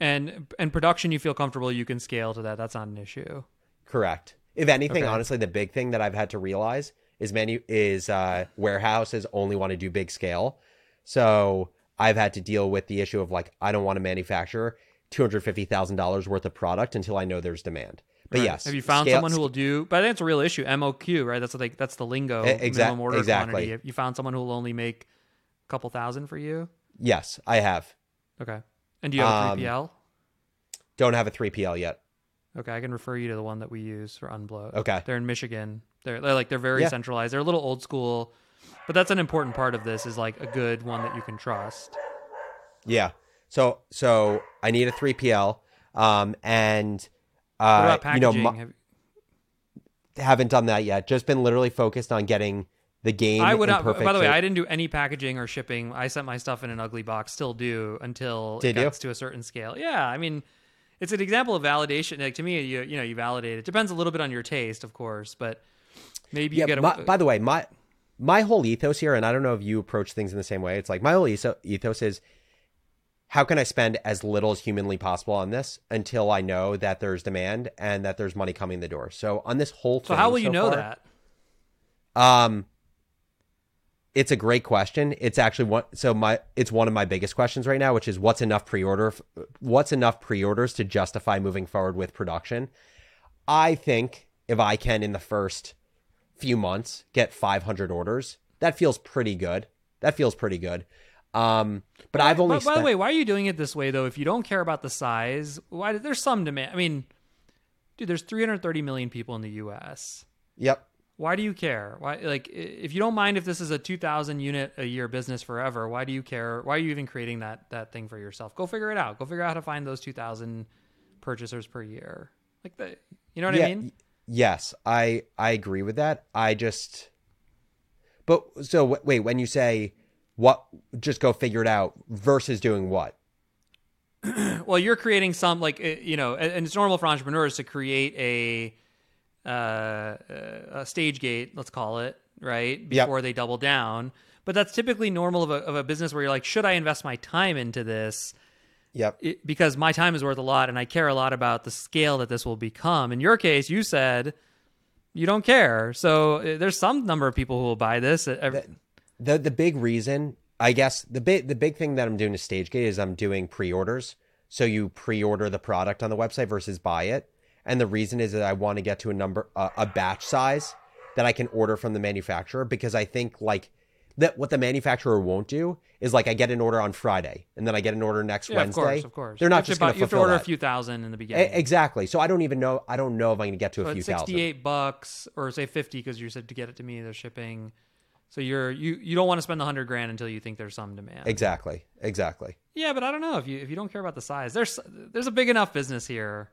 And and production, you feel comfortable you can scale to that. That's not an issue. Correct. If anything, Okay. honestly, the big thing that I've had to realize is many is uh, warehouses only want to do big scale. So I've had to deal with the issue of like I don't want to manufacture two hundred fifty thousand dollars worth of product until I know there's demand. But Right. yes, have you found scale- someone who will do? But I think it's a real issue. MOQ, right? That's like that's the lingo. E- exa- minimum order exactly. quantity. You found someone who will only make a couple thousand for you. Yes, I have. Okay. And do you have a Um, 3PL? Don't have a three PL yet. Okay, I can refer you to the one that we use for Unbloat. Okay. They're in Michigan. They're, they're like they're very Yeah. centralized. They're a little old school, but that's an important part of this is like a good one that you can trust. Yeah. So so I need a three PL. Um and uh you know Have- haven't done that yet. Just been literally focused on getting the game. I would not. By the way. I didn't do any packaging or shipping. I sent my stuff in an ugly box. Still do until Did it you? gets to a certain scale. Yeah, I mean, it's an example of validation. Like to me, you you know, you validate it. Depends a little bit on your taste, of course, but maybe you yeah, get a. my, by the way, my my whole ethos here, and I don't know if you approach things in the same way. It's like my whole ethos, ethos is how can I spend as little as humanly possible on this until I know that there's demand and that there's money coming in the door. So on this whole so how will you know far- that? Um, it's a great question. It's actually one. So my, it's one of my biggest questions right now, which is what's enough pre-order? What's enough pre-orders to justify moving forward with production? I think if I can in the first few months get 500 orders, that feels pretty good. That feels pretty good. Um, but I've only. By, by the way, why are you doing it this way though? If you don't care about the size, why? There's some demand. I mean, dude, there's 330 million people in the U.S. Yep. Why do you care? Why like if you don't mind if this is a 2000 unit a year business forever, why do you care? Why are you even creating that that thing for yourself? Go figure it out. Go figure out how to find those 2000 purchasers per year. Like the you know what yeah, I mean? y- Yes, I I agree with that. I just, but so w- wait, when you say what, just go figure it out versus doing what? Well, you're creating some like uh, you know, and it's normal for entrepreneurs to create a uh, a stage gate, let's call it, right? Yep. Before they double down. But that's typically normal of a, of a business where you're like, should I invest my time into this? Yep. it, because my time is worth a lot and I care a lot about the scale that this will become. In your case, you said you don't care. So uh, there's some number of people who will buy this. Uh, ev- the the big reason I guess the big the big thing that I'm doing to StageGate is I'm doing pre-orders. So you pre-order the product on the website versus buy it. And the reason is that I want to get to a number uh, a batch size that I can order from the manufacturer because I think like that what the manufacturer won't do is like I get an order on Friday and then I get an order next yeah, Wednesday. of course, of course. They're not just going to You have to order that. a few thousand in the beginning. exactly. So I don't even know. I don't know if I'm going to get to so a few it's thousand. 68 bucks or say 50 because you said to get it to me, they're shipping. So you're you you don't want to spend the hundred grand until you think there's some demand. Exactly. Exactly. Yeah, but I don't know if you if you don't care about the size. There's there's a big enough business here.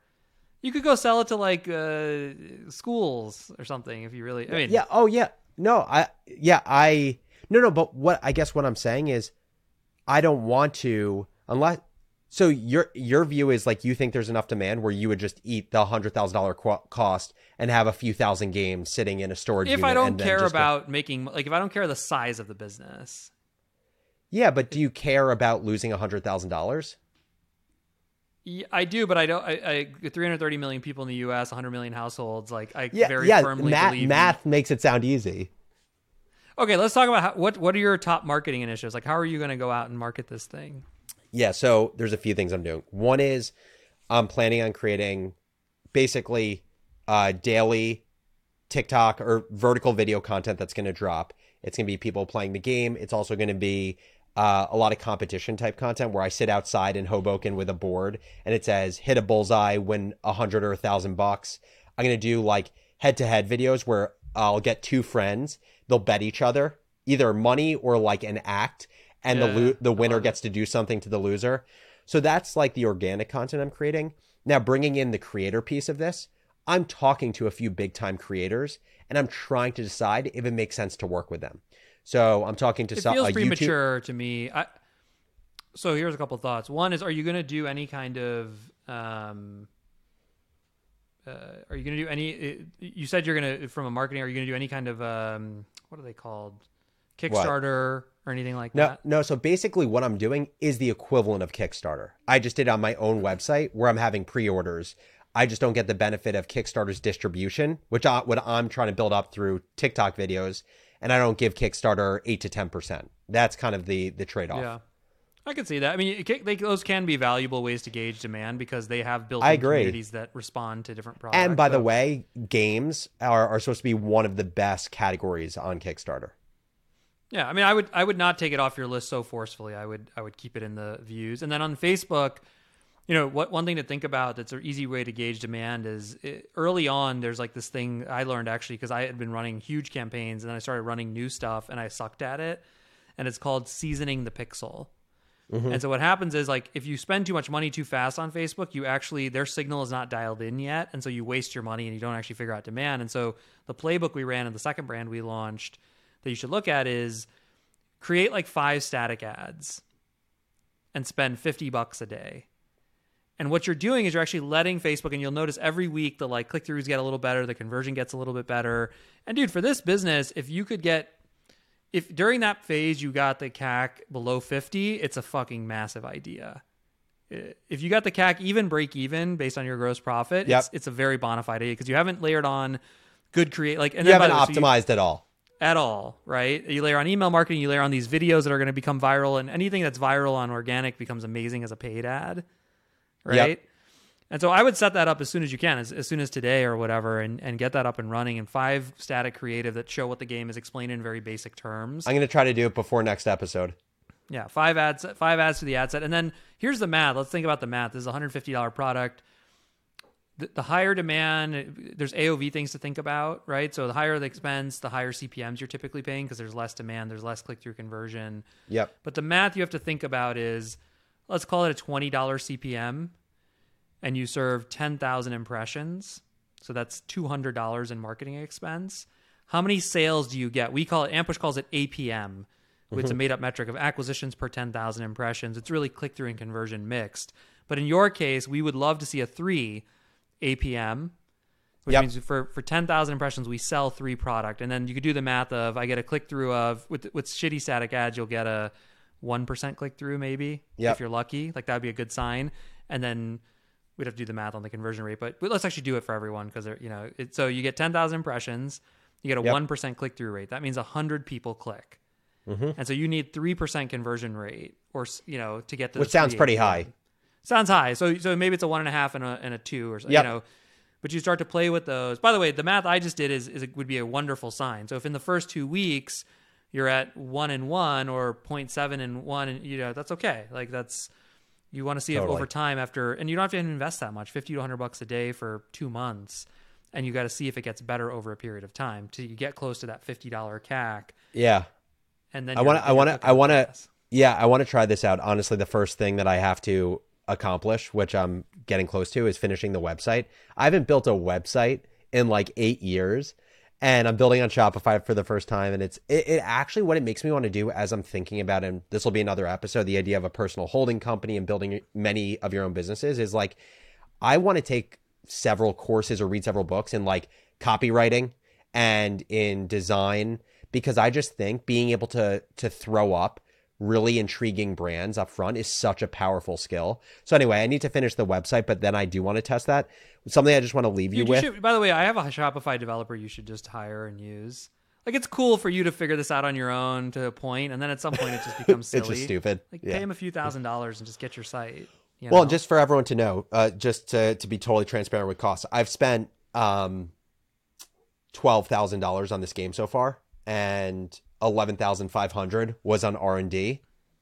You could go sell it to like uh, schools or something if you really. I mean, Yeah. Oh, yeah. No, I, yeah, I, no, no, but what, I guess what I'm saying is I don't want to, unless, so your, your view is like you think there's enough demand where you would just eat the hundred thousand dollar cost and have a few thousand games sitting in a storage if I don't care just go- about making like if I don't care the size of the business. yeah, but do you care about losing a hundred thousand dollars? Yeah, I do, but I don't. I, I 330 million people in the U.S., 100 million households. Like I Yeah, very yeah. firmly Math, believe. in- math makes it sound easy. Okay, let's talk about how, what what are your top marketing initiatives? Like, how are you going to go out and market this thing? Yeah, so there's a few things I'm doing. One is I'm planning on creating basically uh, daily TikTok or vertical video content that's going to drop. It's going to be people playing the game. It's also going to be uh, a lot of competition type content where I sit outside in Hoboken with a board and it says hit a bullseye, win a hundred or a thousand bucks. I'm going to do like head to head videos where I'll get two friends. They'll bet each other either money or like an act, and the lo- the winner gets to do something to the loser. So that's like the organic content I'm creating. Now, bringing in the creator piece of this, I'm talking to a few big time creators and I'm trying to decide if it makes sense to work with them. So I'm talking to some. It feels a YouTube. premature to me. I, so here's a couple thoughts. One is, are you going to do any kind of um, uh, are you going to do any? You said you're going to from a marketing. Are you going to do any kind of um, what are they called? Kickstarter or anything like No, that? no. So basically, what I'm doing is the equivalent of Kickstarter. I just did on my own website where I'm having pre-orders. I just don't get the benefit of Kickstarter's distribution, which I, what I'm trying to build up through TikTok videos, and I don't give Kickstarter eight to ten percent. That's kind of the the trade off. Yeah. I can see that. I mean, it they, those can be valuable ways to gauge demand because they have built I agree. communities that respond to different products. And by the way, games are, are supposed to be one of the best categories on Kickstarter. Yeah, I mean, I would I would not take it off your list so forcefully. I would I would keep it in the views. And then on Facebook, you know, what one thing to think about that's an easy way to gauge demand is it, early on. There's like this thing I learned actually because I had been running huge campaigns and then I started running new stuff and I sucked at it, and it's called seasoning the pixel. Mm-hmm. And so what happens is like if you spend too much money too fast on Facebook, you actually their signal is not dialed in yet, and so you waste your money and you don't actually figure out demand. And so the playbook we ran in the second brand we launched that you should look at is create like five static ads and spend 50 bucks a day. And what you're doing is you're actually letting Facebook, and you'll notice every week the like click throughs get a little better, the conversion gets a little bit better. And dude, for this business, if you could get, if during that phase you got the CAC below 50, it's a fucking massive idea. If you got the CAC even break even based on your gross profit, Yep. it's, it's a very bona fide idea because you haven't layered on good create like and You haven't way, so you- optimized at all. At all, right? You layer on email marketing, you layer on these videos that are going to become viral, and anything that's viral on organic becomes amazing as a paid ad, right? And so I would set that up as soon as you can, as, as soon as today or whatever, and, and get that up and running in five static creative that show what the game is explained in very basic terms. I'm going to try to do it before next episode. Yeah, five ads, five ads to the ad set, and then here's the math. Let's think about the math. This is a hundred fifty dollar product. The, the higher demand, there's AOV things to think about, right? So the higher the expense, the higher CPMS you're typically paying because there's less demand, there's less click through conversion. Yep. But the math you have to think about is, let's call it a twenty dollar CPM, and you serve ten thousand impressions. So that's two hundred dollars in marketing expense. How many sales do you get? We call it Ampush calls it APM. It's a mm-hmm. made up metric of acquisitions per ten thousand impressions. It's really click through and conversion mixed. But in your case, we would love to see a three APM, which Yep. means for for ten thousand impressions, we sell three product, and then you could do the math of I get a click through of with with shitty static ads, you'll get a one percent click through maybe Yep. if you're lucky. Like that'd be a good sign, and then we'd have to do the math on the conversion rate. But, let's actually do it for everyone because you know it, so you get ten thousand impressions, you get a Yep. one click through rate. That means hundred people click, mm-hmm. and so you need three percent conversion rate, or you know to get the, Which sounds pretty high. Sounds high. So so maybe it's a one and a half and a and a two or so, Yep. you know. But you start to play with those. By the way, the math I just did is, is would be a wonderful sign. So if in the first two weeks you're at one and one or 0.7 and one, and you know that's okay. Like that's you want to see Totally. it over time after, and you don't have to invest that much, fifty to hundred bucks a day for two months, and you got to see if it gets better over a period of time till you get close to that fifty dollar CAC, Yeah. and then I want to. I want to. I want to. Yeah, I want to try this out. Honestly, the first thing that I have to accomplish, which I'm getting close to, is finishing the website. I haven't built a website in like eight years, and I'm building on Shopify for the first time. And it's it, it actually what it makes me want to do as I'm thinking about, and this will be another episode. The idea of a personal holding company and building many of your own businesses is like, I want to take several courses or read several books in like copywriting and in design because I just think being able to to throw up really intriguing brands up front is such a powerful skill. So anyway, I need to finish the website, but then I do want to test that. Something I just want to leave you you with. should, by the way, I have a Shopify developer you should just hire and use. Like it's cool for you to figure this out on your own to a point, and then at some point it just becomes silly. It's just stupid. Like Yeah. pay him a few thousand dollars and just get your site. you Well, know? just for everyone to know, uh, just to, to be totally transparent with costs, I've spent um, twelve thousand dollars on this game so far, and eleven thousand five hundred was on R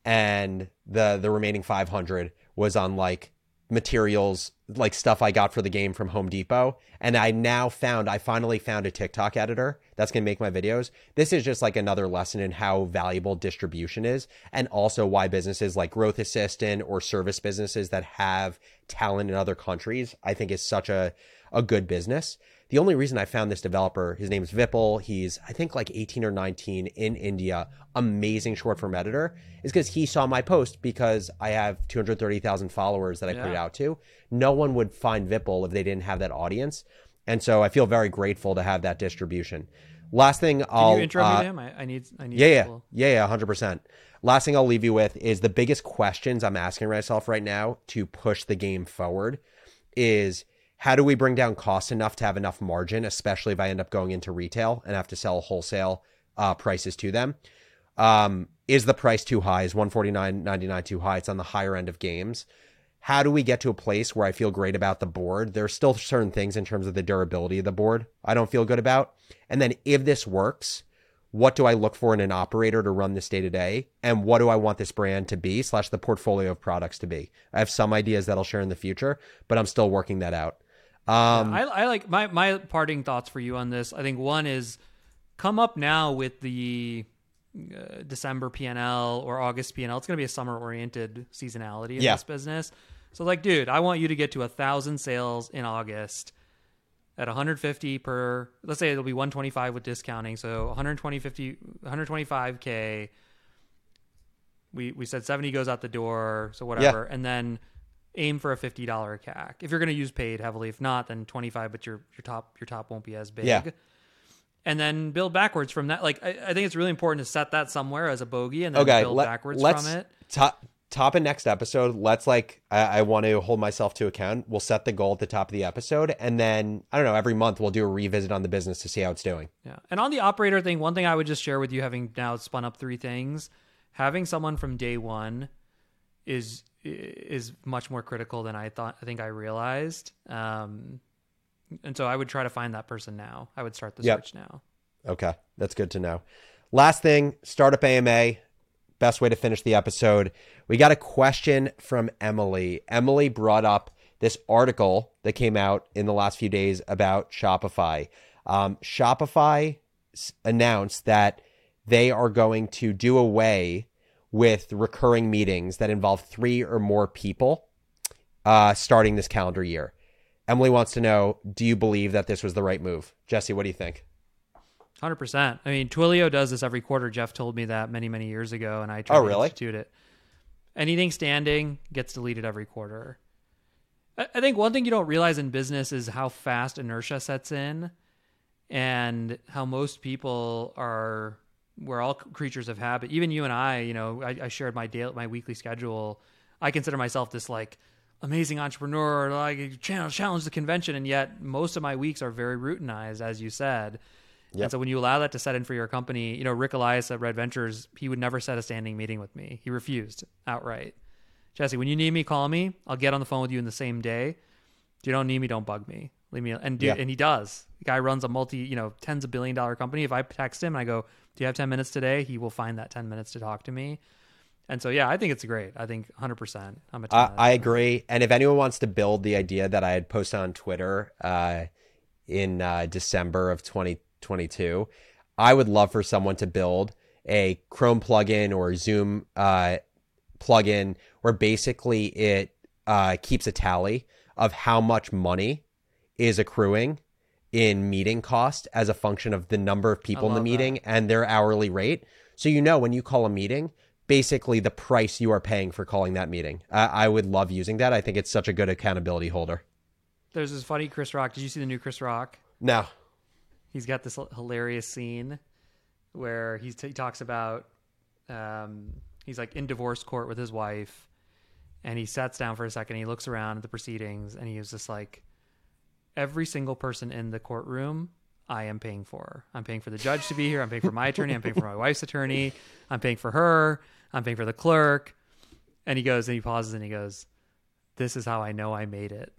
and the the remaining five hundred was on like materials, like stuff I got for the game from Home Depot. And I now found, I finally found a TikTok editor that's gonna make my videos. This is just like another lesson in how valuable distribution is, and also why businesses like Growth Assistant or service businesses that have talent in other countries, I think is such a a good business. The only reason I found this developer, his name's Vipul, he's I think like 18 or 19 in India, amazing short form editor, is because he saw my post because I have 230,000 followers that I put it out to. no one would find Vipul if they didn't have that audience. And so I feel very grateful to have that distribution. Last thing I'll Can you intro uh, him? I, I need. I need. yeah, yeah, yeah, yeah, hundred percent. Last thing I'll leave you with is the biggest questions I'm asking myself right now to push the game forward is how do we bring down costs enough to have enough margin, especially if I end up going into retail and have to sell wholesale uh, prices to them. Um, is the price too high? Is one forty nine ninety nine too high? It's on the higher end of games. How do we get to a place where I feel great about the board? There's still certain things in terms of the durability of the board I don't feel good about. And then if this works, what do I look for in an operator to run this day to day? And what do I want this brand to be, slash the portfolio of products to be? I have some ideas that I'll share in the future, but I'm still working that out. Um, I, I like my my parting thoughts for you on this. I think one is come up now with the uh, December PNL or August PNL. It's going to be a summer oriented seasonality in Yeah. this business. So like, dude, I want you to get to a thousand sales in August at 150 per. Let's say it'll be 125 with discounting. So 120 50 125k. We we said 70 goes out the door. So whatever, and then aim for a fifty dollar CAC. If you're going to use paid heavily, if not, then twenty five. But your your top your top won't be as big. Yeah. And then build backwards from that. Like I, I think it's really important to set that somewhere as a bogey, and then okay, build let, backwards let's from it. top top of next episode. Let's like I, I want to hold myself to account. We'll set the goal at the top of the episode, and then I don't know. Every month we'll do a revisit on the business to see how it's doing. Yeah. And on the operator thing, one thing I would just share with you, having now spun up three things, having someone from day one is is much more critical than I thought. I think I realized. Um, and so I would try to find that person now. I would start the Yep. search now. Okay, that's good to know. Last thing, startup AMA. Best way to finish the episode. We got a question from Emily. Emily brought up this article that came out in the last few days about Shopify. Um, Shopify s- announced that they are going to do away with recurring meetings that involve three or more people uh, starting this calendar year. Emily wants to know Do you believe that this was the right move? Jesse, what do you think? Hundred percent. I mean, Twilio does this every quarter. Jeff told me that many, many years ago, and I tried Oh, to really? institute it. Anything standing gets deleted every quarter. I I think one thing you don't realize in business is how fast inertia sets in, and how most people are. We're all creatures of habit. Even you and I, you know, I, I shared my daily, my weekly schedule. I consider myself this like amazing entrepreneur, like challenge, challenge the convention, and yet most of my weeks are very routinized, as you said. And so when you allow that to set in for your company, you know, Ric Elias at Red Ventures, he would never set a standing meeting with me. He refused outright. Jesse, when you need me, call me. I'll get on the phone with you in the same day. If you don't need me, don't bug me. Leave me and do, Yeah. and he does. The guy runs a multi, you know, tens of billion dollar company. If I text him and I go, "Do you have 10 minutes today?" he will find that 10 minutes to talk to me. And so yeah, I think it's great. I think 100%. I'm a I, agree. And if anyone wants to build the idea that I had posted on Twitter uh, in uh, December of 2022, I would love for someone to build a Chrome plugin or Zoom uh, plugin where basically it uh, keeps a tally of how much money is accruing in meeting cost as a function of the number of people in the love that. meeting and their hourly rate. So you know when you call a meeting, basically the price you are paying for calling that meeting. I, I would love using that. I think it's such a good accountability holder. There's this funny Chris Rock. Did you see the new Chris Rock? No. he's got this hilarious scene where he's he talks about um, he's like in divorce court with his wife and he sits down for a second he looks around at the proceedings and he was just like every single person in the courtroom i am paying for i'm paying for the judge to be here i'm paying for my attorney i'm paying for my wife's attorney i'm paying for her i'm paying for the clerk and he goes and he pauses and he goes this is how i know i made it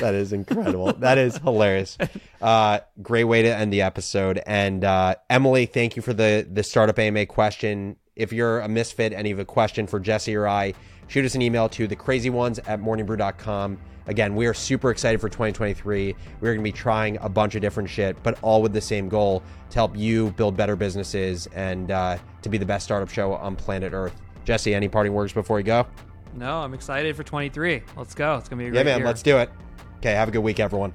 That is incredible. that is hilarious. Uh, great way to end the episode. And uh, Emily, thank you for the the startup AMA question. If you're a misfit and you have a question for Jesse or I, shoot us an email to thecrazyones at morningbrew.com. Again, we are super excited for 2023. We're going to be trying a bunch of different shit, but all with the same goal to help you build better businesses and uh, to be the best startup show on planet Earth. Jesse, any parting words before we go? no i'm excited for 23 let's go it's gonna be a great Yeah, man, year. let's do it. Okay, have a good week, everyone.